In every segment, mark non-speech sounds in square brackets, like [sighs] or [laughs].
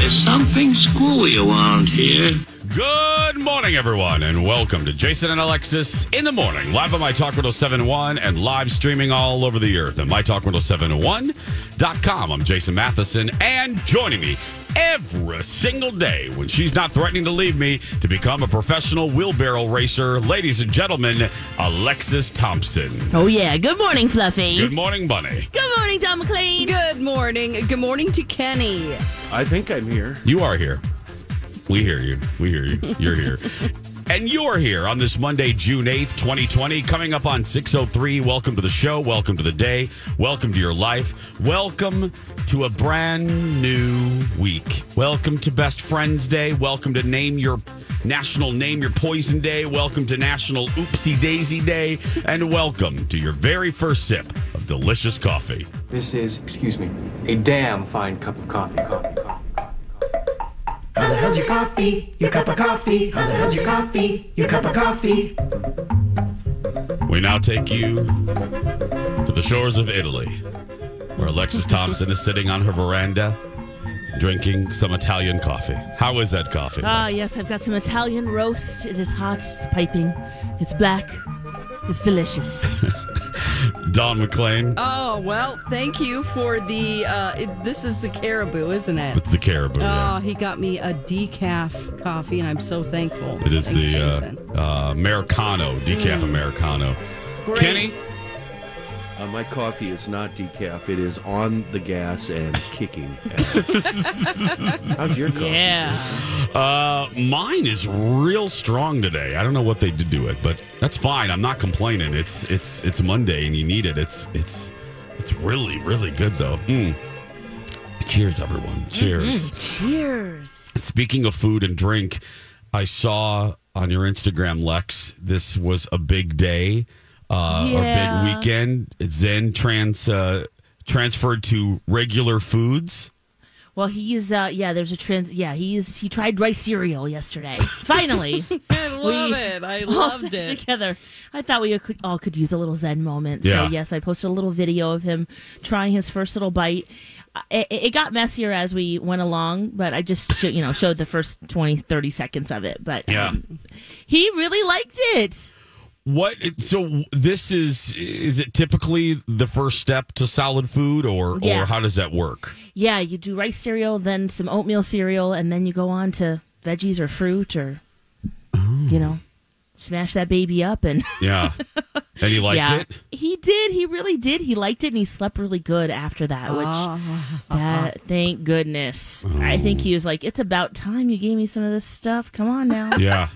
There's something screwy around here. Good morning, everyone, and welcome to Jason and Alexis in the morning, live on My Talk 1071 and live streaming all over the earth at MyTalk1071.com. I'm Jason Matheson, and joining me every single day when she's not threatening to leave me to become a professional wheelbarrow racer, ladies and gentlemen, Alexis Thompson. Oh yeah. Good morning, Fluffy. Good morning, Bunny. Good morning, Tom McLean. Good morning. Good morning to Kenny. I think I'm here. You are here. We hear you. We hear you. You're here. [laughs] And you're here on this Monday, June 8th, 2020. Coming up on 603. Welcome to the show. Welcome to the day. Welcome to your life. Welcome to a brand new week. Welcome to Best Friends Day. Welcome to Name Your National Name Your Poison Day. Welcome to National Oopsie Daisy Day. And welcome to your very first sip of delicious coffee. This is, excuse me, a damn fine cup of coffee. Coffee, coffee. How the hell's your coffee? Your cup of coffee? How the hell's your coffee? Your cup of coffee? We now take you to the shores of Italy, where Alexis Thompson is sitting on her veranda drinking some Italian coffee. How is that coffee? Ah, yes, I've got some Italian roast. It is hot. It's piping. It's black. It's delicious. [laughs] Don McLean. Oh, well, thank you for the. Uh, it, this is the caribou, isn't it? It's the caribou. Oh, yeah. he got me a decaf coffee, and I'm so thankful. It is Thank the uh, uh, Americano, decaf Americano. Great. Kenny? Uh, my coffee is not decaf. It is on the gas and kicking. ass. [laughs] How's your coffee? yeah. Uh, mine is real strong today. I don't know what they did to it, but that's fine. I'm not complaining. It's it's it's Monday and you need it. It's it's it's really really good though. Mm. Cheers, everyone. Cheers. Cheers. Speaking of food and drink, I saw on your Instagram, Lex, this was a big day uh, or Yeah. big weekend. Zen trans uh, transferred to regular foods. Well, he's uh yeah, there's a trans yeah, he's he tried rice cereal yesterday. [laughs] Finally. [laughs] I love we it. I loved it. Together. I thought we could, all could use a little zen moment. Yeah. So yes, I posted a little video of him trying his first little bite. Uh, It, it got messier as we went along, but I just sho- you know showed the first 20 30 seconds of it, but Yeah. um, he really liked it. What? So this is is it typically the first step to solid food, or Yeah. or how does that work? Yeah, you do rice cereal, then some oatmeal cereal, and then you go on to veggies or fruit or Oh. you know, smash that baby up and [laughs] Yeah, and he liked yeah, it. he did. He really did. He liked it, and he slept really good after that. Which, Ah. that thank goodness. I think he was like, "It's about time you gave me some of this stuff. Come on now." [laughs] Yeah,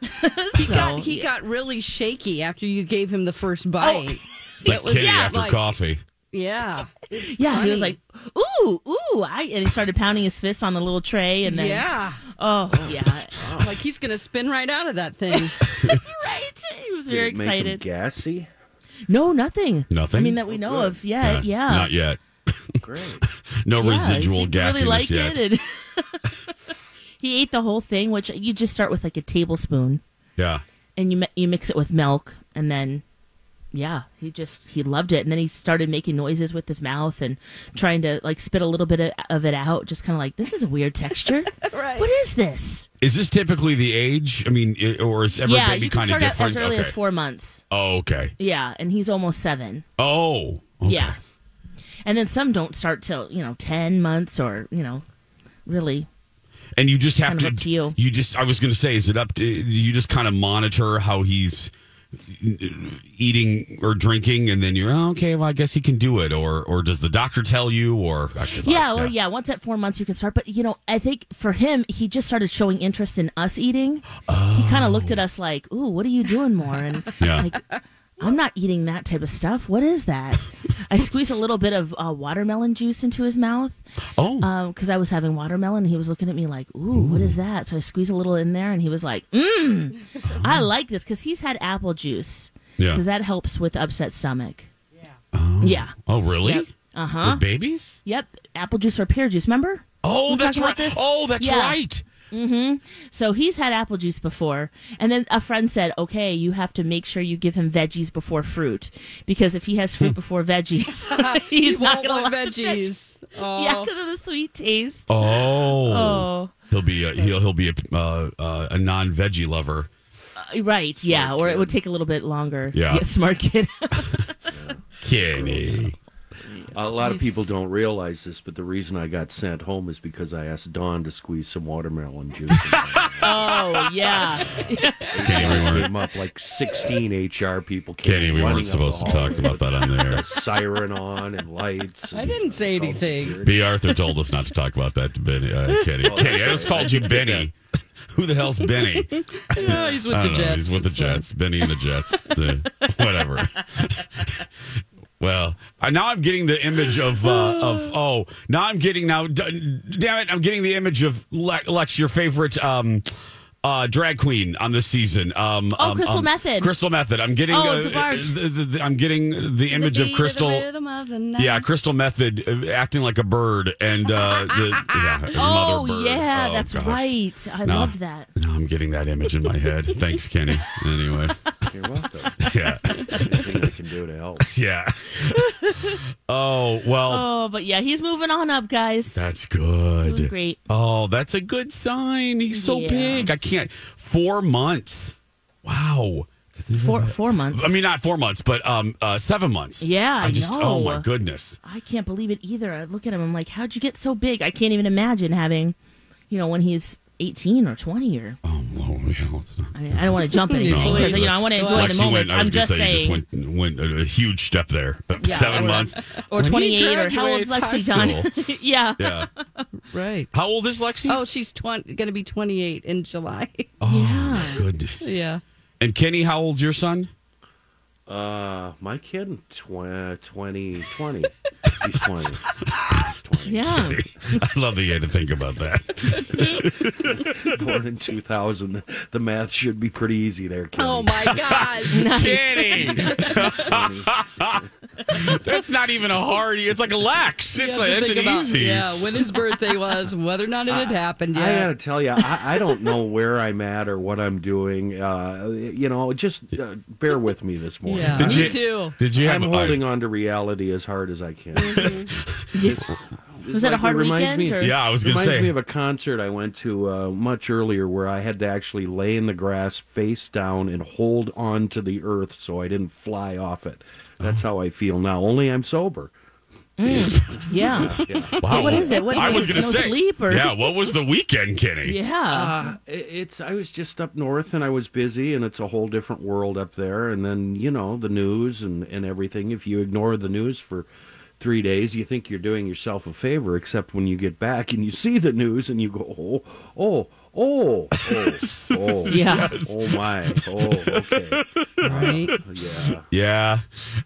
[laughs] He So, got he yeah. got really shaky after you gave him the first bite. like was- Kitty yeah, after like- coffee. Yeah. yeah, he was like, "Ooh, ooh!" I and he started pounding his fist on the little tray, and then yeah. oh yeah, Like he's gonna spin right out of that thing. [laughs] right. He was Did very it make him excited. gassy? No, nothing. Nothing? I mean that we know good. of. Yeah, yeah. Not yet. [laughs] Great. No Yeah, residual he gassiness really liked yet. it. [laughs] he ate the whole thing, which you just start with like a tablespoon, Yeah. and you you mix it with milk, and then yeah, he just he loved it, and then he started making noises with his mouth and trying to like spit a little bit of, of it out, just kind of like this is a weird texture. [laughs] right. What is this? Is this typically the age? I mean, i- or is every yeah, baby you can kind of start out different? as early okay. as four months. Oh, okay. Yeah, and he's almost seven. Oh, okay. Yeah, and then some don't start till you know ten months or you know really. And you just have Kind to, of up to you. just I was going to say is it up to you just kind of monitor how he's eating or drinking and then you're oh, okay well I guess he can do it or or does the doctor tell you or uh, 'cause I- Yeah, or yeah, once at four months you can start. But you know, I think for him, he just started showing interest in us eating. He kind of looked at oh. us like, "Ooh, what are you doing more?" And Yeah. like, I'm not eating that type of stuff. What is that? I squeezed a little bit of uh, watermelon juice into his mouth oh because I was having watermelon. And he was looking at me like, "Ooh, what is that?" So I squeezed a little in there, and he was like, "Mmm, I like this," because he's had apple juice. Yeah. because that helps with upset stomach. Yeah. Yeah. oh really Uh huh. babies Yep. Apple juice or pear juice. Remember? oh We that's right oh that's Yeah. right So he's had apple juice before, and then a friend said, "Okay, you have to make sure you give him veggies before fruit, because if he has fruit [laughs] before veggies, [laughs] [laughs] he's He not won't gonna want veggies. Oh. Yeah, because of the sweet taste. oh Oh, he'll be a, he'll he'll be a uh, uh, a non veggie lover Uh, right. yeah, or it would take a little bit longer. Yeah. smart kid. Kenny A lot of people don't realize this, but the reason I got sent home is because I asked Don to squeeze some watermelon juice. [laughs] oh yeah. Kenny we weren't came up like 16 HR people came Kenny we weren't supposed to talk about that on there. Siren on and lights. I and didn't say called anything. B. Arthur told us not to talk about that to Benny. Uh, Kenny. Kenny, I just called you Benny. Who the hell's Benny? Yeah, he's with the know. Jets. He's with the so- Jets. Benny and the Jets. The- [laughs] whatever. Well, now I'm getting the image of uh, of [sighs] oh now I'm getting now d- damn it I'm getting the image of Le- Lex your favorite um uh drag queen on this season um Oh, um, Crystal um, Methyd. Crystal Methyd I'm getting Oh, uh, the, the, the, I'm getting the image of Crystal yeah Crystal Methyd uh, acting like a bird and uh the yeah her [laughs] Oh mother bird yeah, Oh, that's gosh. right. I No. loved that. Now I'm getting that image in my head. Thanks, Kenny. Anyway, [laughs] You're welcome. yeah, [laughs] Anything I can do to help. yeah. Oh well, Oh, but yeah, he's moving on up, guys. that's Doing good. great. Oh, that's a good sign. He's so Yeah. big. I can't. Four months. Wow. Four four months. I mean, not four months, but um, uh, seven months. Yeah, I just. know. Oh my goodness. I can't believe it either. I look at him, I'm like, how'd you get so big? I can't even imagine having, you know, when he's 18 or 20 or. Oh, well, yeah, let's not. I mean, I don't want to jump [laughs] anything No, because you know I want to enjoy Lex, the you moment. went. I was I'm just say saying. you just went went a, a huge step there. [laughs] Yeah, Seven months. or 28 or how old's graduates Lexi high done? [laughs] yeah. Yeah. Right. How old is Lexi? Oh, she's 20, going to be 28 in July. Oh, Yeah. goodness. yeah. And Kenny, how old's your son? Uh, my kid, tw- 20, 20. [laughs] He's 20. He's 20. Yeah. [laughs] I love that you had to think about that. [laughs] Born in 2000. The math should be pretty easy there, kid. Oh, my gosh. Kenny! [laughs] That's not even a hard. It's like a Lex. You It's, have a, it's an about, easy. Yeah, when his birthday was, whether or not it had happened yet. I gotta tell you, I, I don't know where I'm at or what I'm doing. Uh, you know, just uh, bear with me this morning. yeah, Did me you- too. Did you I'm have? holding on to reality as hard as I can. Yeah. It's Was that a hard it reminds weekend, Me, or- Yeah, I was gonna reminds say. me of a concert I went to uh, much earlier where I had to actually lay in the grass face down and hold on to the earth so I didn't fly off it. That's how I feel now. Only I'm sober. [laughs] Yeah. [laughs] wow. what is it? What I was was going to no say. sleep or- Yeah. What was the weekend, Kenny? [laughs] Yeah. Uh, it's I was just up north and I was busy and it's a whole different world up there and then you know the news and and everything if you ignore the news for 3 days you think you're doing yourself a favor except when you get back and you see the news and you go oh oh oh oh oh [laughs] Yeah. oh my oh okay Right. yeah Yeah,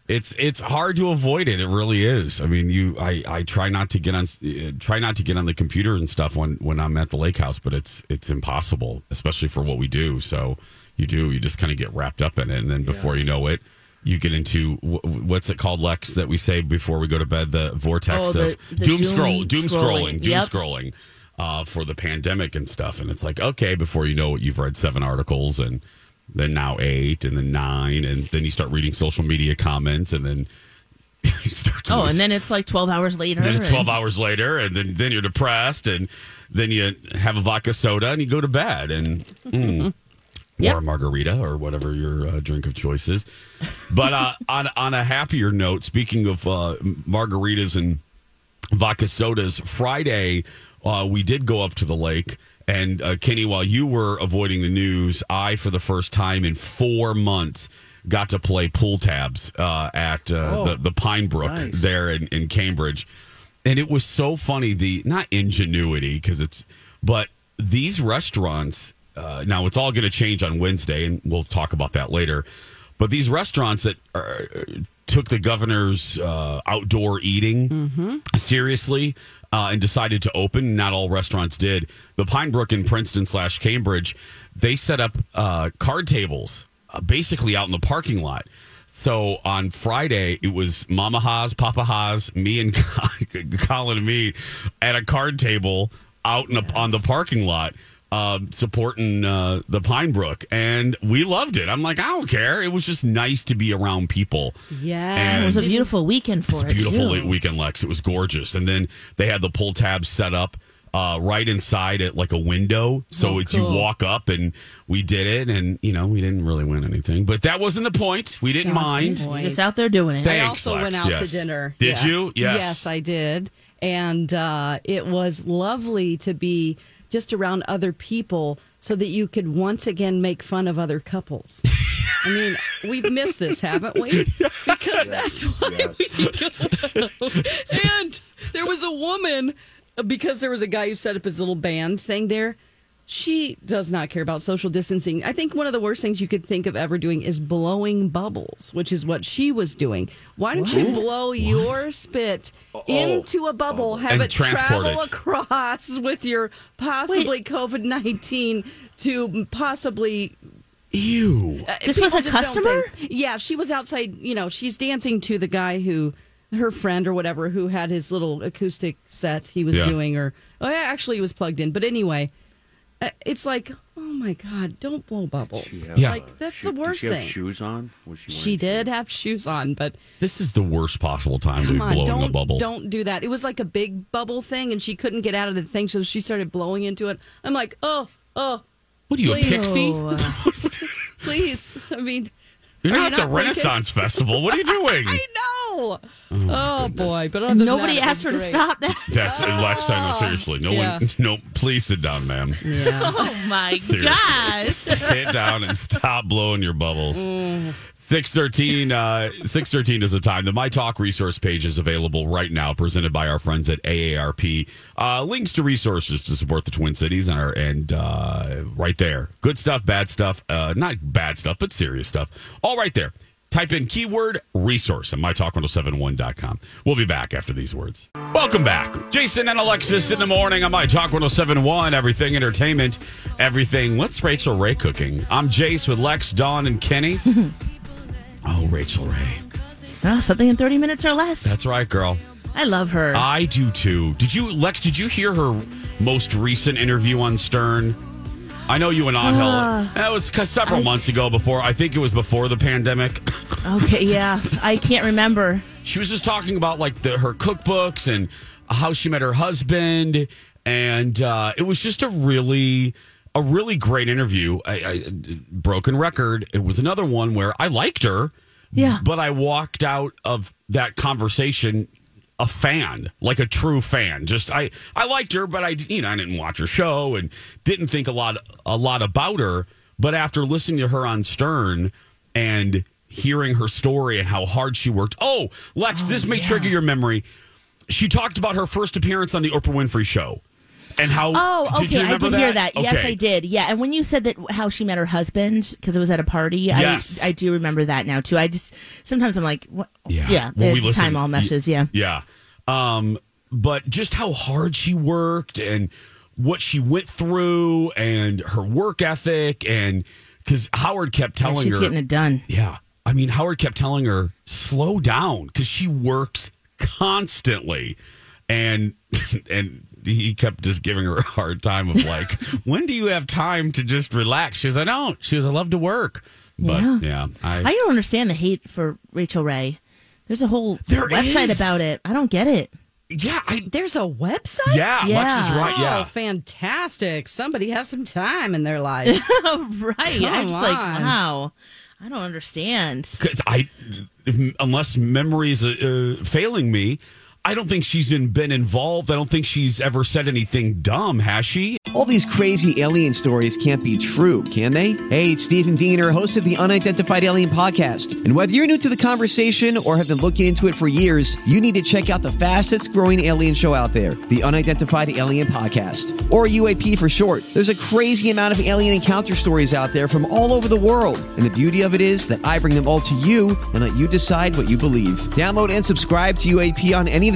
it's it's hard to avoid it. It really is. I mean, you, I, I try not to get on, uh, try not to get on the computer and stuff when when I'm at the lake house, but it's it's impossible, especially for what we do. So you do, you just kind of get wrapped up in it, and then before you know it. You get into what's it called, Lex? That we say before we go to bed, the vortex Oh, the- of the doom doom scroll, doom scrolling, scrolling. doom Yep. scrolling uh, for the pandemic and stuff. And it's like, okay, before you know it, you've read seven articles and then now eight and then nine. And then you start reading social media comments and then [laughs] you start to Oh, lose- and then it's like 12 hours later. then it's 12 and- hours later and then, then you're depressed and then you have a vodka soda and you go to bed and [laughs] mm, Yep. or a margarita or whatever your uh, drink of choice is. But uh, [laughs] on on a happier note, speaking of uh, margaritas and vodka sodas, Friday uh, we did go up to the lake. And uh, Kenny, while you were avoiding the news, I, for the first time in four months, got to play pull tabs uh, at uh, Oh, the, the Pine Brook nice. there in, in Cambridge. And it was so funny, the not ingenuity, because it's, but these restaurants, uh, now it's all going to change on Wednesday, and we'll talk about that later. But these restaurants that are, took the governor's uh, outdoor eating seriously uh, and decided to open. Not all restaurants did. The Pine Brook in Princeton slash Cambridge, they set up uh, card tables uh, basically out in the parking lot. So on Friday, it was Mama Haas, Papa Haas, me and [laughs] Colin and me at a card table out in a, on the parking lot. Um, supporting uh, the Pine Brook, and we loved it. I'm like, I don't care. It was just nice to be around people. Yeah, It was a beautiful weekend for it's it. Was a beautiful too. weekend, Lex. It was gorgeous. And then they had the pull tabs set up uh, right inside at like a window. So Oh, it's you walk up and we did it. And, you know, we didn't really win anything, but that wasn't the point. We didn't Not mind. Just out there doing it. Thank- I Thanks, also Lex. went out Yes. to dinner. Did Yeah. you? Yes. Yes, I did. And uh, it was lovely to be just around other people so that you could once again make fun of other couples. I mean, we've missed this, haven't we? Because that's why we go. And there was a woman, because there was a guy who set up his little band thing there. She does not care about social distancing. I think one of the worst things you could think of ever doing is blowing bubbles, which is what she was doing. Why don't you blow your spit into a bubble, have it travel it. across [laughs] with your possibly COVID 19 to possibly Ew. uh, This was a customer? think- yeah, she was outside. You know, she's dancing to the guy who, her friend or whatever, who had his little acoustic set he was Yeah. doing, or oh, yeah, actually, he was plugged in. But anyway, it's like, oh my god, don't blow bubbles. Yeah. like that's She- the worst did she have thing. shoes on? Was she, She did shoes? have shoes on, but This is the worst possible time to come be on, blowing don't a bubble. don't do that. It was like a big bubble thing, and she couldn't get out of the thing, so she started blowing into it. I'm like, oh, oh, What are you, a Please. pixie? Oh, [laughs] uh, please. I mean, You're Are not you at the not thinking- Renaissance Festival. What are you [laughs] doing? I know. Oh, boy, but other than nobody that, asked her was to stop that. That's Lex. I know. Seriously, no Yeah. one. [laughs] No, please sit down, ma'am. Yeah. [laughs] Oh my [laughs] gosh. Sit down and stop blowing your bubbles. Mm. Six thirteen. Uh, Six thirteen is the time. The My Talk resource page is available right now, presented by our friends at AARP. Uh, links to resources to support the Twin Cities and are and uh, right there. Good stuff, bad stuff. Uh, not bad stuff, but serious stuff. All right there. Type in keyword resource at mytalk1071.com. We'll be back after these words. Welcome back. Jason and Alexis in the morning on My Talk 1071. Everything entertainment, everything. What's Rachael Ray cooking? I'm Jace with Lex, Dawn, and Kenny. [laughs] oh, Rachael Ray. Oh, something in 30 minutes or less. That's right, girl. I love her. I do too. Did you, Lex, did you hear her most recent interview on Stern? I know you and Angel. Uh, that was several I- months ago before, I think it was before the pandemic. [laughs] okay, yeah. I can't remember. she was just talking about like the, her cookbooks and how she met her husband and uh, it was just a really a really great interview I, I, broken record it was another one where i liked her Yeah. but i walked out of that conversation a fan like a true fan. Just i i liked her but i you know i didn't watch her show and didn't think a lot a lot about her. But after listening to her on stern and hearing her story and how hard she worked oh lex this oh, may trigger your memory. She talked about her first appearance on the oprah winfrey show and how Oh, did you okay. I did hear that. Yes, I did. Yeah, and when you said that how she met her husband because it was at a party, Yes. I I do remember that now too. I just sometimes I'm like, what? Yeah. yeah. When we listen- time all meshes. Yeah. Yeah. Um, but just how hard she worked and what she went through and her work ethic and because Howard kept telling She's her getting it done. Yeah. I mean, Howard kept telling her, slow down because she works constantly. And, [laughs] and he kept just giving her a hard time of like, [laughs] when do you have time to just relax? She was, I don't. She was, I love to work. But Yeah. yeah, I, I don't understand the hate for Rachael Ray. There's a whole There website is. about it. I don't get it. yeah, I, There's a website? yeah, Lex is Yeah. right. Yeah. Oh, fantastic. Somebody has some time in their life. [laughs] right. I'm Come just like, wow. I don't understand. Because I, if, unless memory is uh, failing me, I don't think she's in, been involved. I don't think she's ever said anything dumb, has she? All these crazy alien stories can't be true, can they? Hey, it's Stephen Diener, host of the Unidentified Alien Podcast. And whether you're new to the conversation or have been looking into it for years, you need to check out the fastest growing alien show out there, the Unidentified Alien Podcast, or UAP for short. There's a crazy amount of alien encounter stories out there from all over the world. And the beauty of it is that I bring them all to you and let you decide what you believe. Download and subscribe to UAP on any of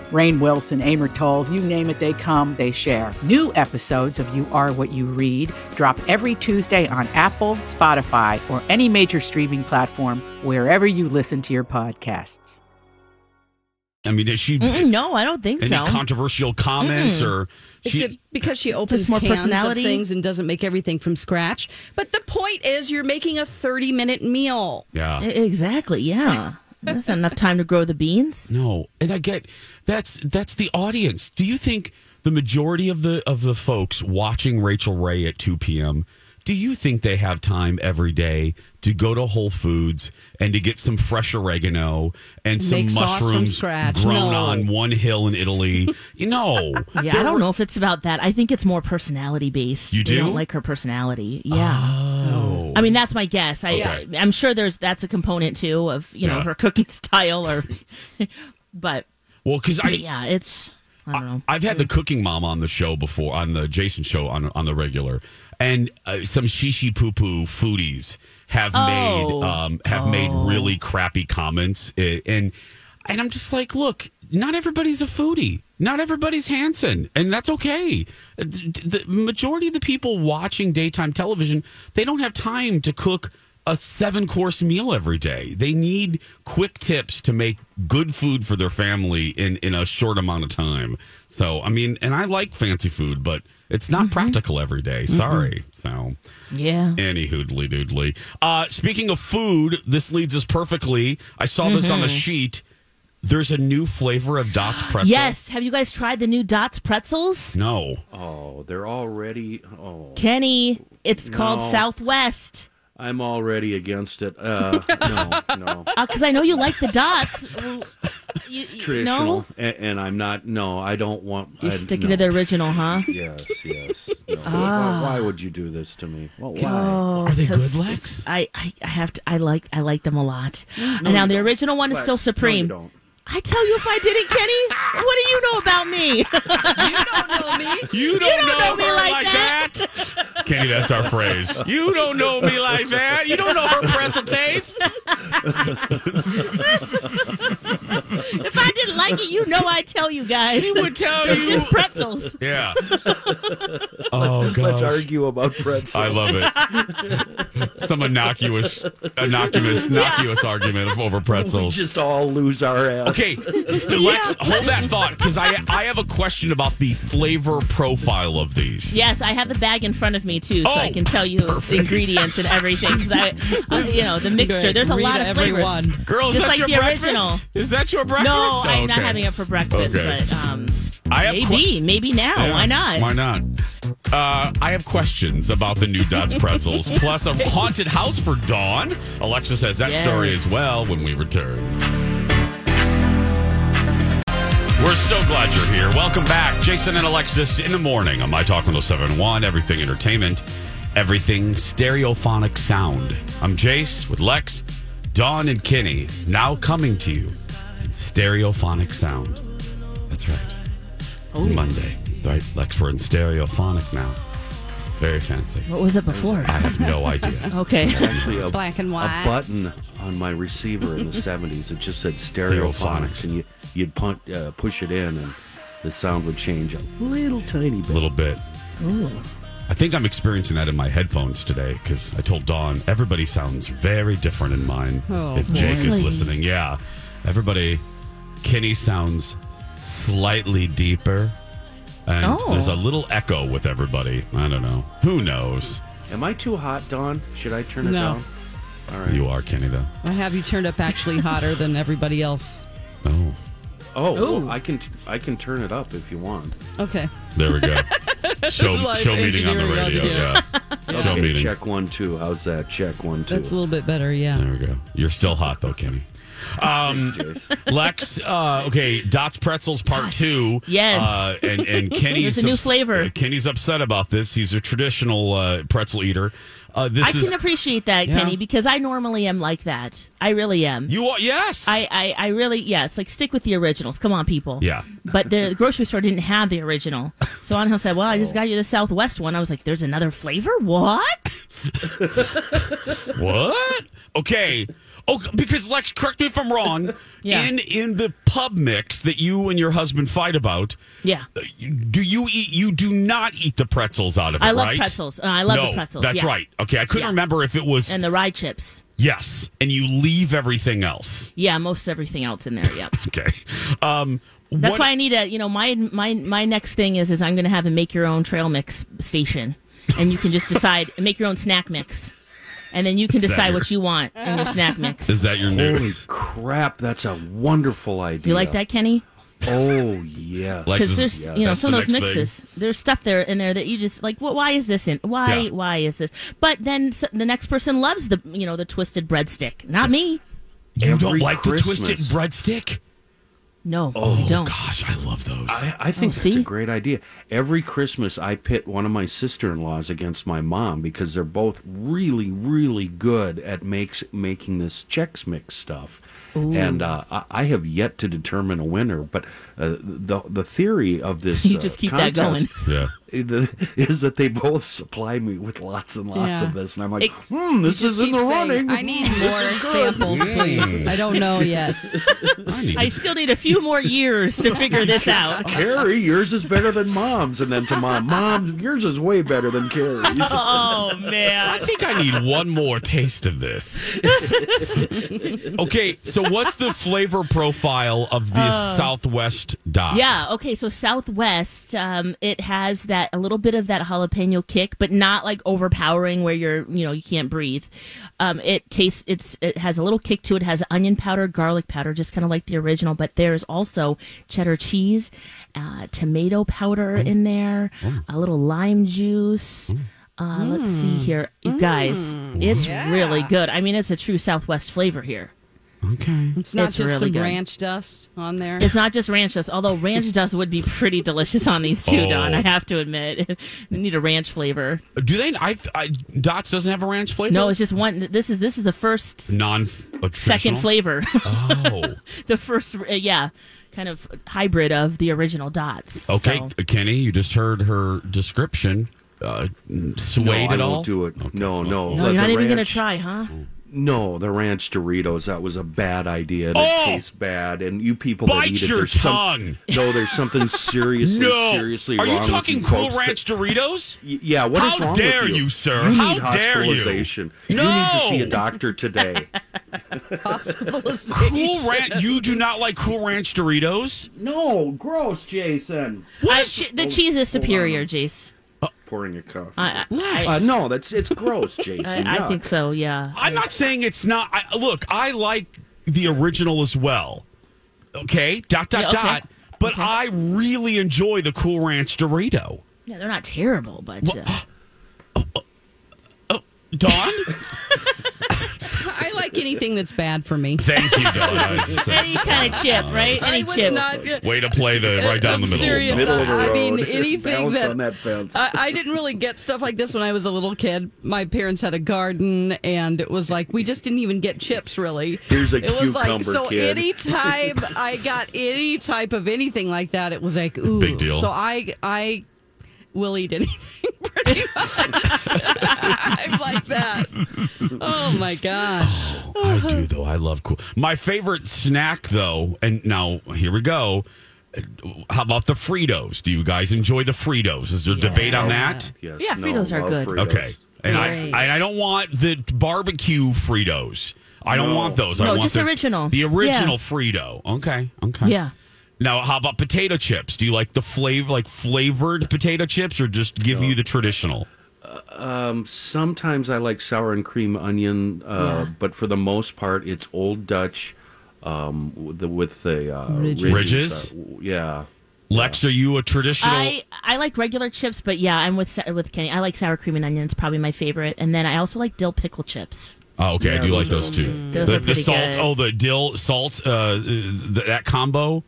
Rainn Wilson, Amor Towles, you name it, they come, they share. New episodes of You Are What You Read drop every Tuesday on Apple, Spotify, or any major streaming platform wherever you listen to your podcasts. I mean, is she Mm-mm, no, I don't think any so. controversial comments or Is she, it because she opens more cans personality? of things and doesn't make everything from scratch? But the point is, you're making a 30 minute meal. yeah. Exactly. Yeah, that's not enough time to grow the beans. No, and I get that's that's the audience. Do you think the majority of the of the folks watching Rachael Ray at two p.m. Do you think they have time every day to go to Whole Foods and to get some fresh oregano and some Make mushrooms grown No. on one hill in Italy? you know, [laughs] Yeah, I don't know if it's about that. I think it's more personality based. You They do? don't like her personality. Yeah. Oh. I mean, that's my guess. I, Okay. I am sure there's that's a component too of you know Yeah. her [laughs] cooking style or, [laughs] but Well, because I yeah, it's I don't know. I've had the cooking mom on the show before, on the Jason show on on the regular, and uh, some shishi poo poo foodies have Oh. made um, have made really crappy comments, and and I'm just like, look, not everybody's a foodie, not everybody's Hanson, and that's okay. Uh, The majority of the people watching daytime television, they don't have time to cook a seven course meal every day. They need quick tips to make good food for their family in, in a short amount of time. So, I mean, and I like fancy food, but it's not mm-hmm. practical every day. Mm-hmm. Sorry. So, Yeah. any hoodly doodly. Uh, speaking of food, this leads us perfectly. I saw this on the mm-hmm. sheet. There's a new flavor of Dots [gasps] pretzel. Yes. Have you guys tried the new Dots pretzels? No. Oh, they're already. Oh, Kenny, it's called Southwest. I'm already against it. Uh, no, no. Because I know you like the dots. You, you- Traditional, No? and, and I'm not. No, I don't want. You're I, sticking no. to the original, huh? Yes, yes. No. why, why would you do this to me? Well, why? Oh, Are they good, Lex? I, I, I have to. I like. I like them a lot. and now the don't. original one is Lex, still no, you supreme. Don't. I tell you, if I didn't, Kenny, what do you know about me? You don't know me. You don't, know, know me her like like that. Kenny, that's our phrase. You don't know me like that. You don't know her pretzel taste. if I didn't like it, you know I tell you guys. He would tell It's you. just pretzels. Yeah. [laughs] Oh, gosh. Let's argue about pretzels. I love it. [laughs] Some innocuous, innocuous, innocuous argument of over pretzels. We just all lose our ass. Okay, [laughs] Lex, hold that thought because I I have a question about the flavor profile of these. Yes, I have the bag in front of me too, so I Oh, can tell you perfect. the ingredients and everything. 'cause I, uh, you know, the mixture. There's a Read lot of flavors. everyone. Girl, is Just that like your the breakfast? original. Is that your breakfast? No, I'm not Okay. having it for breakfast, Okay. but um, I have maybe, que- maybe now. Yeah, Why not? Why not? Uh, I have questions about the new Dots pretzels, plus a haunted house for Dawn. Alexis has that story Yes. as well when we return. We're so glad you're here. Welcome back. Jason and Alexis in the morning on My Talk 1071, Everything Entertainment, Everything Stereophonic Sound. I'm Jace with Lex, Dawn, and Kenny, now coming to you in stereophonic sound. That's right. It's Monday. Right, Lex, we're in stereophonic now. Very fancy. What was it before? I have no [laughs] idea. Okay. Actually, a, Black and white. a button on my receiver in the [laughs] 70s. It just said stereophonics, and you, you'd punt, uh, push it in, and the sound would change a little tiny bit. A little bit. I think I'm experiencing that in my headphones today because I told Dawn everybody sounds very different in mine. Oh, if Jake is listening, yeah, everybody. Kenny sounds slightly deeper, and Oh. there's a little echo with everybody. I don't know. Who knows? Am I too hot, Dawn? Should I turn it No. down? All right. You are Kenny, though. I have you turned up actually hotter than everybody else. Oh, Oh, well, I can I can turn it up if you want. Okay. there we go. [laughs] Show show meeting on the engineering radio. audio. Yeah. [laughs] Show Okay, meeting. check one two. How's that? Check one two. That's a little bit better, yeah. There we go. You're still hot though, Kenny. Um, [laughs] Lex, uh, okay, Dots Pretzels Part Two. Yes. uh, and and [laughs] Kenny's There's a new ups- flavor. uh, Kenny's upset about this. He's a traditional uh, pretzel eater. Uh, this I is can appreciate that, Yeah. Kenny, because I normally am like that. I really am. you. Are, yes, I, I, I really, yes, like stick with the originals. Come on, people. Yeah. But the grocery store didn't have the original. So I said, well, I just got you the Southwest one. I was like, there's another flavor? What? [laughs] What? Okay. Oh, because Lex, correct me if I'm wrong. [laughs] Yeah. In in the pub mix that you and your husband fight about, Yeah. do you eat? You do not eat the pretzels out of it, I love right? pretzels. Uh, I love no, the pretzels. That's yeah. right. Okay, I couldn't Yeah. remember if it was And the rye chips. yes, and you leave everything else. Yeah, most everything else in there. Yep. [laughs] Okay. Um, That's what- why I need a, you know, my my my next thing is is I'm going to have a make your own trail mix station, and you can just decide [laughs] make your own snack mix, and then you can decide your- what you want in your snack mix. [laughs] is that your new? Holy crap! That's a wonderful idea. You like that, Kenny? Oh yes. Lex Because there's yeah, you know that's some of those next thing. mixes. There's stuff there in there that you just like. Well, why is this in? Why Yeah. why is this? But then s- the next person loves the you know the twisted breadstick. Not me. You don't Every like the twisted breadstick? No, Oh I don't. gosh, I love those. I, I think Oh, that's a great idea. Every Christmas, I pit one of my sister-in-laws against my mom because they're both really, really good at makes making this Chex Mix stuff. And uh, I, I have yet to determine a winner, but uh, the the theory of this [laughs] You uh, just keep that going. yeah. [laughs] is that they both supply me with lots and lots Yeah. of this, and I'm like, It- hmm, this is in the keep saying, running. I need [laughs] more samples, please. I don't know yet. [laughs] I need I still need a few more years to figure this out. Carrie, yours is better than mom's, and then to mom, mom, yours is way better than Carrie's. Oh man, I think I need one more taste of this. okay, so what's the flavor profile of this Southwest dots? Uh, Yeah. Okay. So Southwest, um, it has that a little bit of that jalapeno kick, but not like overpowering where you're, you know, you can't breathe. Um, it tastes. It's it has a little kick to it. it has onion powder, garlic powder, just kind of like the original. But there's also cheddar cheese, uh, tomato powder in there, a little lime juice. Uh, Let's see here, you guys. It's really good. I mean, it's a true Southwest flavor here. Okay. It's not It's just really some good. ranch dust on there. It's not just ranch dust, although ranch [laughs] dust would be pretty delicious on these too, Oh. Don. I have to admit, [laughs] they need a ranch flavor. Do they? I, I Dots doesn't have a ranch flavor. No, it's just one. This is this is the first non second flavor, Oh, [laughs] the first, uh, yeah, kind of hybrid of the original dots. okay, So- Kenny. You just heard her description. Uh, swayed no, I at all? won't do it. No, no. no, the- you're not the even gonna try, huh? No, the ranch Doritos. That was a bad idea. It Oh! tastes bad, and you people Bite that eat it, your there's some- tongue. no, there's something [laughs] seriously, No. seriously Are wrong. you with talking Cool folks Ranch Doritos? Yeah, what is How wrong dare with you? you, sir? You How need dare you? hospitalization. You need to see a doctor today. [laughs] hospitalization. Cool Ranch. You do not like Cool Ranch Doritos? no, gross, Jason. What I, is- che- the oh, cheese is superior, Jace. Pouring a coffee. I, I, uh, no, that's it's gross, [laughs] Jason. I, I think so. Yeah. I'm not saying it's not. I, look, I like the original as well. Okay, dot dot Yeah, okay. dot. But Okay. I really enjoy the Cool Ranch Dorito. Yeah, they're not terrible, but uh, Dawn, [laughs] I like anything that's bad for me. [laughs] thank you, Dawn. I was just saying. any kind of chip, right? Any I was chip. not. Way to play the right down the I'm middle. serious. Middle of the I mean, [laughs] anything Bounce that- on that fence. I, I didn't really get stuff like this when I was a little kid. My parents had a garden, and it was like we just didn't even get chips. Really, Here's a it was like cucumber, so. kid. Anytime I got any type of anything like that, it was like ooh. Big deal. So I I will eat anything [laughs] pretty much. I'm like that. Oh my gosh. Oh, I do though. I love cool. My favorite snack though, and now here we go. How about the Fritos? Do you guys enjoy the Fritos? Is there debate on that? Yes, Yeah, no, Fritos are love good. Fritos. Okay. And I, I I don't want the barbecue Fritos. I don't No. want those. I No, want just the original. The original Yeah. Frito. Okay. Okay. Yeah. Now, how about potato chips? Do you like the flavor, like flavored potato chips, or just give you the traditional? Um, sometimes I like sour and cream onion, uh, Yeah. but for the most part, it's Old Dutch um, with the, with the uh, Ridges. Ridges? uh, yeah. Lex, are you a traditional? I I like regular chips, but yeah, I'm with with Kenny. I like sour cream and onion. It's probably my favorite, and then I also like dill pickle chips. oh, okay, I Yeah, do like those those are- two. Those the, are the salt. good. Oh, the dill salt. Uh, th- that combo.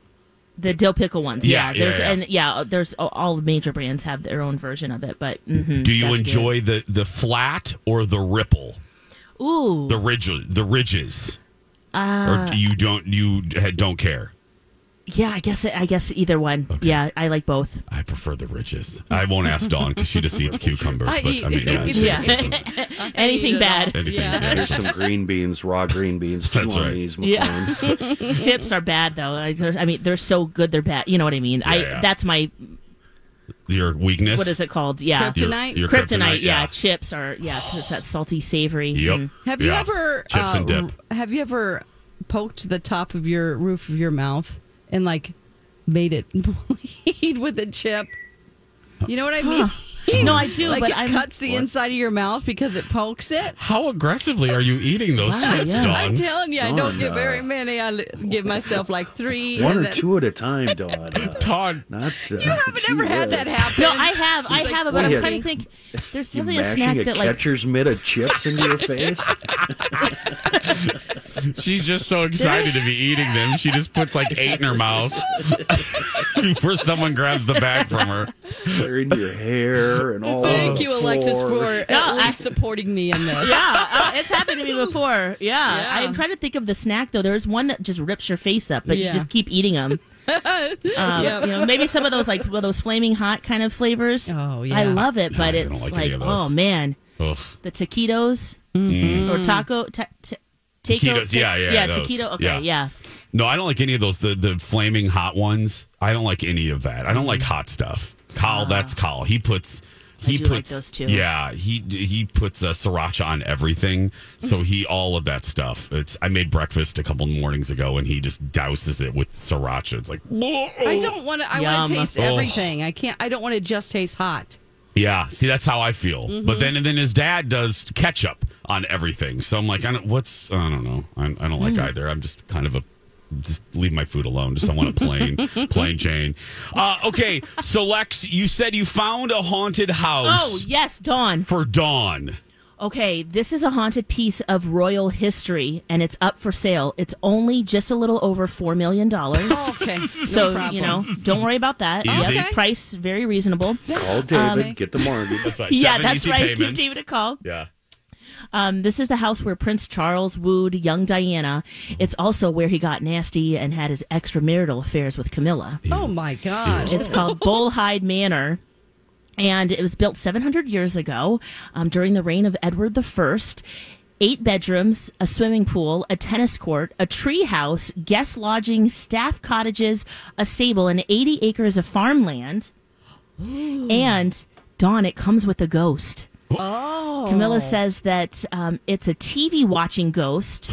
The dill pickle ones, Yeah, yeah. yeah, There's yeah. and yeah, there's all- major brands have their own version of it, but mhm, Do you enjoy the the flat or the ripple? Ooh, The ridge, the ridges, uh, or you don't you don't care? Yeah. I guess I guess either one. Yeah, I like both. I prefer the ridges. I won't ask Dawn because she just eats cucumbers. I But eat- I mean, yeah, Yeah. she [laughs] Anything bad. anything. Yeah. yeah. There's some green beans, raw green beans. [laughs] That's right. these, Yeah. [laughs] Chips are bad though. I, mean, they're so good they're bad. You know what I mean? I yeah. that's my Your weakness. what is it called? Yeah, Kryptonite? Your, your kryptonite. yeah. yeah. chips are yeah, 'cause it's that salty, savory. Yep. Mm. Have you Yeah. ever chips and uh, dip? Have you ever poked the top of your roof of your mouth and like made it [laughs] bleed with a chip? You know what I mean? No, I do, like but it I'm cuts the inside of your mouth because it pokes it. How aggressively are you eating those Wow, chips, yeah. Dawn? I'm telling you, I don't Dawn, get uh, very many. I li- give myself like three. One and or then- two at a time, Dawn. Uh, [laughs] Dawn. not. Uh, You haven't ever had that happen. No, I have, I It's like, have, it, but I'm do you- trying to think. There's You definitely a mashing snack a that like catcher's mitt of chips into your face. [laughs] She's just so excited to be eating them. She just puts like eight in her mouth [laughs] before someone grabs the bag from her. They're in your hair and all. Thank you, Alexis, for at No, I- least supporting me in this. yeah, uh, it's happened to me [laughs] before. Yeah. Yeah. I'm trying to think of the snack though. There's one that just rips your face up, but Yeah. you just keep eating them. [laughs] Um, Yeah. You know, maybe some of those like well, those flaming hot kind of flavors. Oh, yeah. I love it, but I it's don't like like, any of those. oh man, Oof. the taquitos Mm-hmm. or taco. Ta- ta- taco- Taquitos, yeah, yeah, yeah, those. taquito. Okay, Yeah. yeah. No, I don't like any of those. The the flaming hot ones. I don't like any of that. I don't like hot stuff. Kyle, that's Kyle. He puts. He do like puts those too. yeah he he puts uh, sriracha on everything so he [laughs] all of that stuff it's I made breakfast a couple mornings ago and he just douses it with sriracha it's like I don't want to. I want to taste Oh. everything. I can't. I don't want to just taste hot. Yeah, see, that's how I feel. Mm-hmm. But then, and then his dad does ketchup on everything. So I'm like, I don't, what's, I don't know. I, I don't Mm. like either. I'm just kind of a, just leave my food alone. Just I want a plain, plain Jane. Uh, okay, so Lex, you said you found a haunted house Oh yes, Dawn. for Dawn. Okay, this is a haunted piece of royal history, and it's up for sale. It's only just a little over four million dollars. [laughs] Okay. so you know, don't worry about that. Easy. Yep, price very reasonable. Call David, get the mortgage. That's right. yeah, that's easy right. Give. David a call. Yeah. Um, this is the house where Prince Charles wooed young Diana. It's also where he got nasty and had his extramarital affairs with Camilla. Oh my God! It's called [laughs] Bolehyde Manor. And it was built 700 years ago um, during the reign of Edward I. Eight bedrooms, a swimming pool, a tennis court, a tree house, guest lodging, staff cottages, a stable, and 80 acres of farmland. And, Dawn, it comes with a ghost. Oh. Camilla says that um, it's a TV watching ghost.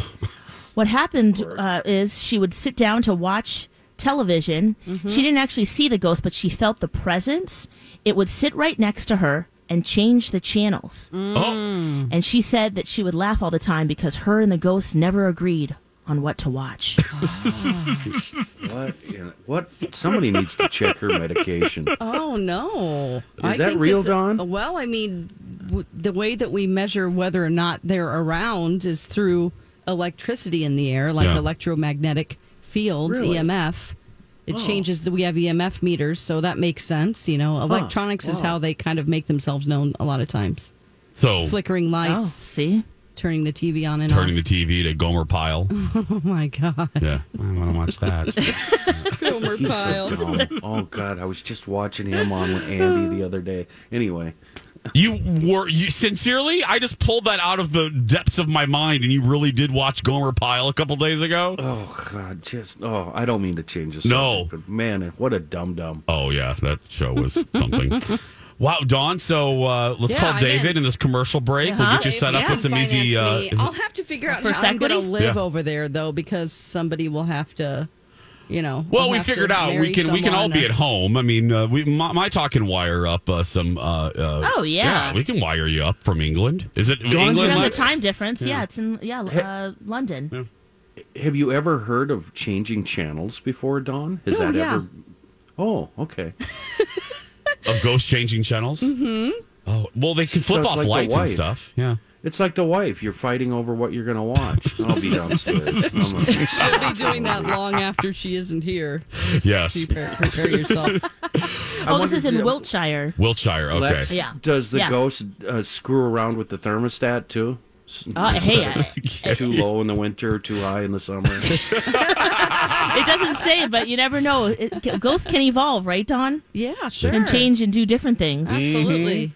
What happened uh, is she would sit down to watch television. She didn't actually see the ghost, but she felt the presence. It would sit right next to her and change the channels. Oh, And she said that she would laugh all the time because her and the ghost never agreed on what to watch. [laughs] What? you know, what? Somebody needs to check her medication. Oh no! Is that real, Don? Well, I mean, w- the way that we measure whether or not they're around is through electricity in the air, like Yeah. electromagnetic fields, Really? EMF. It Oh. changes that we have EMF meters, so that makes sense. You know, electronics is Wow. how they kind of make themselves known a lot of times. so Flickering oh, lights, see? turning the TV on and turning off. the TV to Gomer Pyle. [laughs] oh my god, Yeah, I want to watch that. [laughs] Gomer [laughs] Pyle. so. Oh God, I was just watching him on with Andy the other day. Anyway, You were you sincerely? I just pulled that out of the depths of my mind, and you really did watch Gomer Pyle a couple days ago. oh God, just oh, I don't mean to change the No. subject, but man, what a dum dum. Oh yeah, that show was something. [laughs] wow, Dawn. So uh, let's Yeah, call I'm David in. in this commercial break. We'll Uh-huh. get you set up Yeah. with some easy. Uh. I'll have to figure out First how I'm going to live Yeah. over there, though, because somebody will have to, you know. Well, we figured out we can we can all be at home. I mean, uh, we my, my talk can wire up uh, some. Uh, uh, Oh, yeah. we can wire you up from England. Is it Dawn, England? Around the time difference, yeah, Yeah. it's in yeah uh, London. Have you ever heard of changing channels before, Dawn? Has Oh, that yeah. ever? Oh, okay. of ghost changing channels. Mm-hmm. Oh well, they can flip it's off like lights and stuff. Yeah. It's like the wife. You're fighting over what you're going to watch. [laughs] I'll be downstairs. [laughs] I'm She'll be doing that long after she isn't here. Just [laughs] Yes. Prepare, prepare yourself. Oh, this is in yeah. Wiltshire. Wiltshire. Okay. Lex, Yeah. Does the Yeah. ghost uh, screw around with the thermostat too? S- Uh, hey, uh, too low in the winter, too high in the summer. it doesn't say, but you never know. It, ghosts can evolve, right, Don? Yeah, sure. And change and do different things. Absolutely.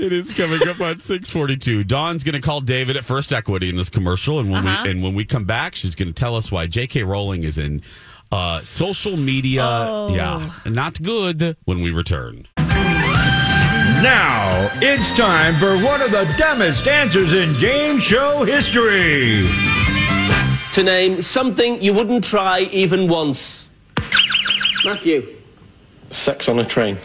It is coming up on six forty two. Dawn's going to call David at First Equity in this commercial, and when Uh-huh. we and when we come back, she's going to tell us why J.K. Rowling is in uh, social media. Oh. Yeah, not good. When we return. Now it's time for one of the dumbest answers in game show history. To name something you wouldn't try even once. Matthew. Sex on a train.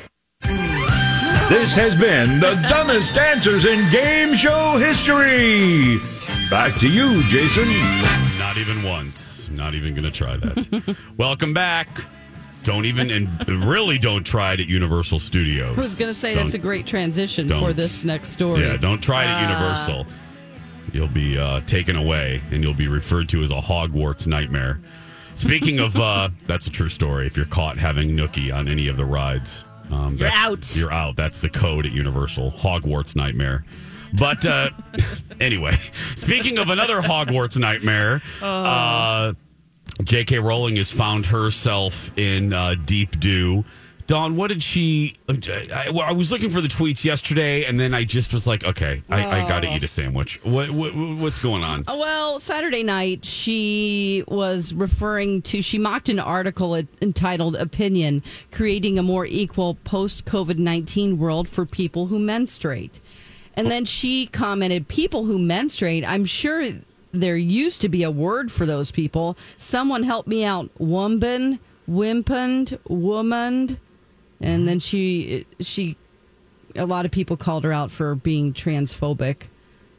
This has been the dumbest dancers in game show history. Back to you, Jason. Not even once. Not even going to try that. [laughs] Welcome back. Don't even and really don't try it at Universal Studios. I was going to say that's a great transition for this next story. Yeah, don't try it at Ah. Universal. You'll be uh, taken away and you'll be referred to as a Hogwarts nightmare. Speaking of, uh, [laughs] that's a true story. If you're caught having Nookie on any of the rides, um, You're out. You're out. That's the code at Universal. Hogwarts nightmare. But uh, [laughs] anyway, speaking of another Hogwarts nightmare, uh, J.K. Rowling has found herself in uh, deep doo. Dawn, what did she? Uh, I, I was looking for the tweets yesterday, and then I just was like, okay, I, I got to eat a sandwich. What, what what's going on? Oh, Well, Saturday night, she was referring to, she mocked an article entitled Opinion Creating a More Equal Post COVID 19 World for People Who Menstruate. And then she commented, People who menstruate, I'm sure there used to be a word for those people. Someone help me out. Wumban, wimpened, womaned. And then she, she, a lot of people called her out for being transphobic.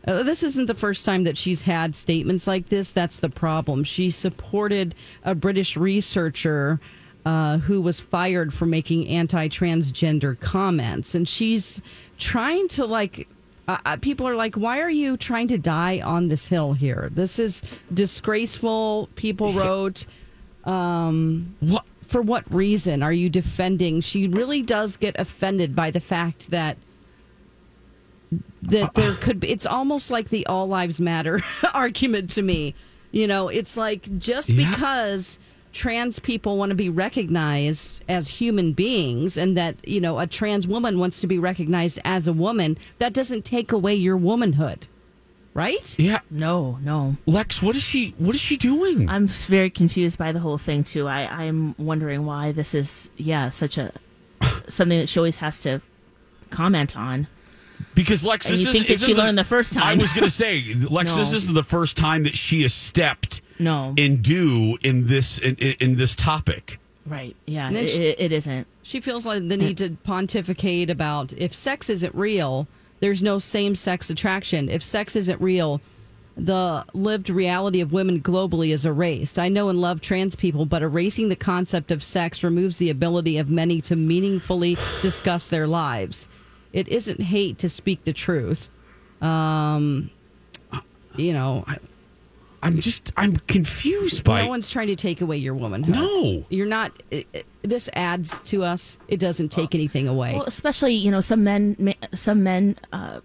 Uh, this isn't the first time that she's had statements like this. That's the problem. She supported a British researcher uh, who was fired for making anti transgender comments. And she's trying to, like, uh, uh, people are like, why are you trying to die on this hill here? This is disgraceful. People wrote. Um, what? For what reason are you defending? She really does get offended by the fact that that there [sighs] could be it's almost like the all lives matter [laughs] argument to me you know it's like just Yeah. because trans people want to be recognized as human beings and that you know a trans woman wants to be recognized as a woman that doesn't take away your womanhood right Yeah, No, no. Lex, what is she? What is she doing? I'm very confused by the whole thing too. I, I'm wondering why this is yeah such a [laughs] something that she always has to comment on. Because Lex, And this you is, think that isn't she the- learned the first time. I was going to say, [laughs] Lex, this isn't the first time that she has stepped No. in do in this in, in, in this topic. Right. Yeah. Then It, she- it, it isn't. She feels like the need to pontificate about if sex isn't real, there's no same sex attraction. If sex isn't real, the lived reality of women globally is erased. I know and love trans people, but erasing the concept of sex removes the ability of many to meaningfully discuss their lives. It isn't hate to speak the truth. Um, you know, I'm just I'm confused by. no one's trying to take away your womanhood. No. You're not. It, it- this adds to us. It doesn't take anything away. Well, especially you know some men some men uh,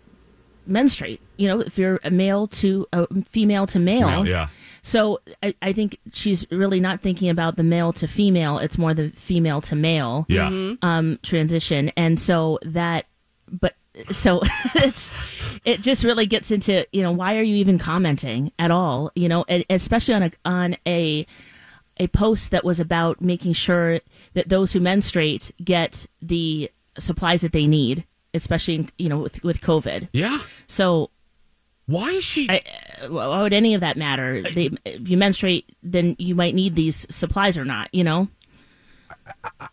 menstruate. You know, if you're a male to a female to male. Male, yeah. So I, I think she's really not thinking about the male to female. It's more the female to male. Yeah. Um, transition, and so that, but so [laughs] it's it just really gets into you know why are you even commenting at all? You know, and especially on a on a a post that was about making sure that those who menstruate get the supplies that they need, especially you know with with COVID. Yeah. So Why is she? I, why would any of that matter? They, if you menstruate, then you might need these supplies or not. You know.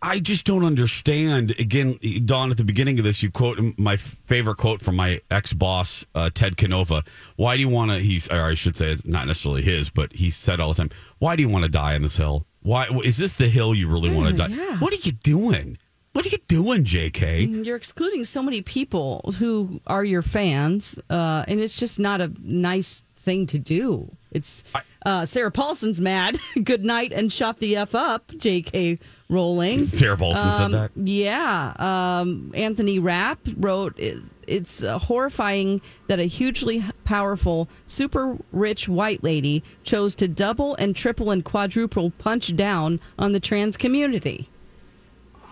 I just don't understand. Again, Dawn, at the beginning of this, you quote my favorite quote from my ex boss, uh, Ted Canova. Why do you want to? He's, or I should say, it's not necessarily his, but he said all the time, "Why do you want to die on this hill? Why is this the hill you really want to die? yeah. What are you doing? What are you doing, J.K.? You're excluding so many people who are your fans, uh, and it's just not a nice thing to do. It's uh, Sarah Paulson's mad. [laughs] Good night and shut the f up, J.K. Rowling. Sarah said Um, that? Yeah. Um, Anthony Rapp wrote, "It's, it's uh, horrifying that a hugely powerful, super rich white lady chose to double and triple and quadruple punch down on the trans community."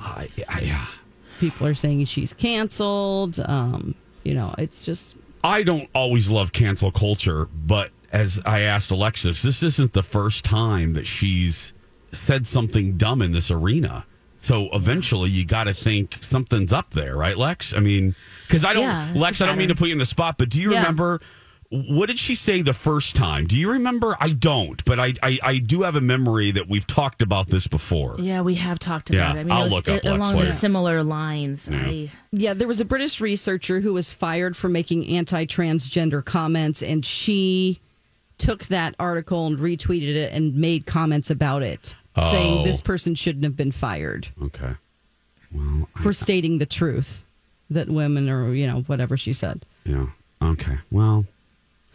Uh, yeah. People are saying she's canceled. Um, you know, it's just I don't always love cancel culture, but as I asked Alexis, this isn't the first time that she's said something dumb in this arena. So eventually you got to think something's up there, right, Lex? I mean, because I don't, Yeah, Lex, I don't mean to put you in the spot, but do you Yeah. remember what did she say the first time? Do you remember? I don't, but I, I, I do have a memory that we've talked about this before. Yeah, we have talked Yeah, about it. I mean, I'll it was look up it- Lex along the similar lines. I, Yeah, there was a British researcher who was fired for making anti transgender comments, and she took that article and retweeted it and made comments about it, Oh. saying this person shouldn't have been fired Okay. for stating the truth that women are, you know, whatever she said. Yeah. Okay. Well,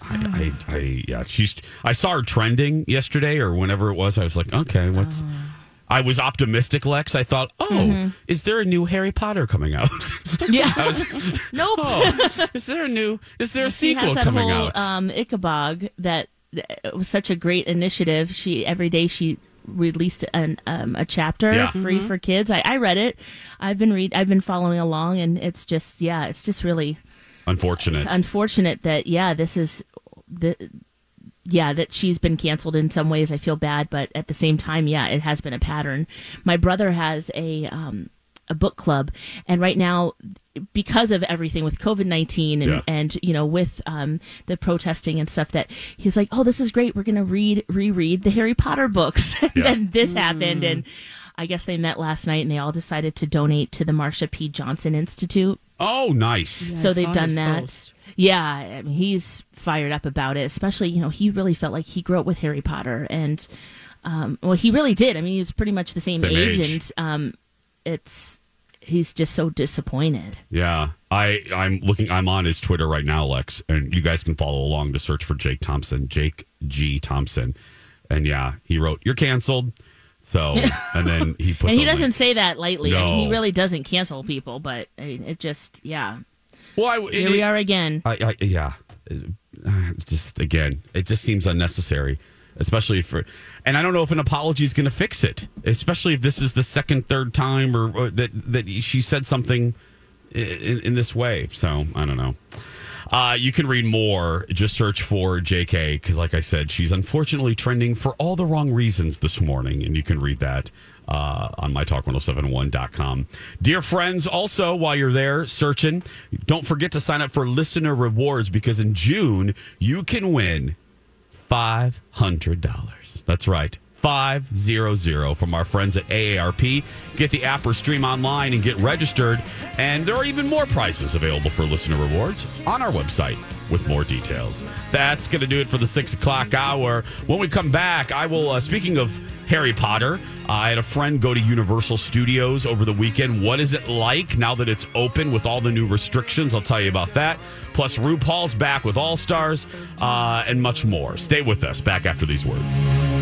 I, I, I, yeah, she's. I saw her trending yesterday or whenever it was. I was like, okay, what's? I was optimistic, Lex. I thought, oh, Mhm. is there a new Harry Potter coming out? [laughs] yeah. I was, [laughs] nope. oh, is there a new? Is there a She has sequel that coming whole, out? Um, Ickabog that that was such a great initiative. She every day she released an um, a chapter Yeah. free Mm-hmm. for kids. I, I read it. I've been read. I've been following along, and it's just yeah, it's just really Unfortunate. it's unfortunate that yeah, this is the yeah that she's been canceled in some ways. I feel bad, but at the same time, yeah, it has been a pattern. My brother has a um, a book club, and right now, because of everything with COVID nineteen and Yeah. and you know with um, the protesting and stuff, that he's like, oh, this is great. We're gonna read reread the Harry Potter books, [laughs] and Yeah. then this happened, and I guess they met last night and they all decided to donate to the Marsha P. Johnson Institute. oh, nice. so they've done that. Yeah, I mean, he's fired up about it. Especially, you know, he really felt like he grew up with Harry Potter, and um, well, he really did. I mean, he was pretty much the same, Same age, age. and um, it's he's just so disappointed. Yeah, I I'm looking. I'm on his Twitter right now, Lex, and you guys can follow along to search for Jake Thompson, Jake G Thompson, and yeah, he wrote, "You're canceled." So, [laughs] and then he put and he doesn't link. say that lightly. I mean, he really doesn't cancel people, but I mean, it just yeah. Well, I, Here we are again. I, I yeah, Uh, it's just again, it just seems unnecessary, especially for. And I don't know if an apology is going to fix it, especially if this is the second, third time or, or that that she said something in, in this way. So I don't know. Uh, you can read more. Just search for JK because, like I said, she's unfortunately trending for all the wrong reasons this morning, and you can read that uh, on mytalk1071.com. Dear friends, also while you're there searching, don't forget to sign up for listener rewards because in June you can win five hundred dollars. That's right. 500 from our friends at AARP. Get the app or stream online and get registered. And there are even more prizes available for listener rewards on our website with more details. That's going to do it for the six o'clock hour. When we come back, I will, uh, speaking of Harry Potter, I had a friend go to Universal Studios over the weekend. What is it like now that it's open with all the new restrictions? I'll tell you about that. Plus, RuPaul's back with All Stars uh, and much more. Stay with us. Back after these words.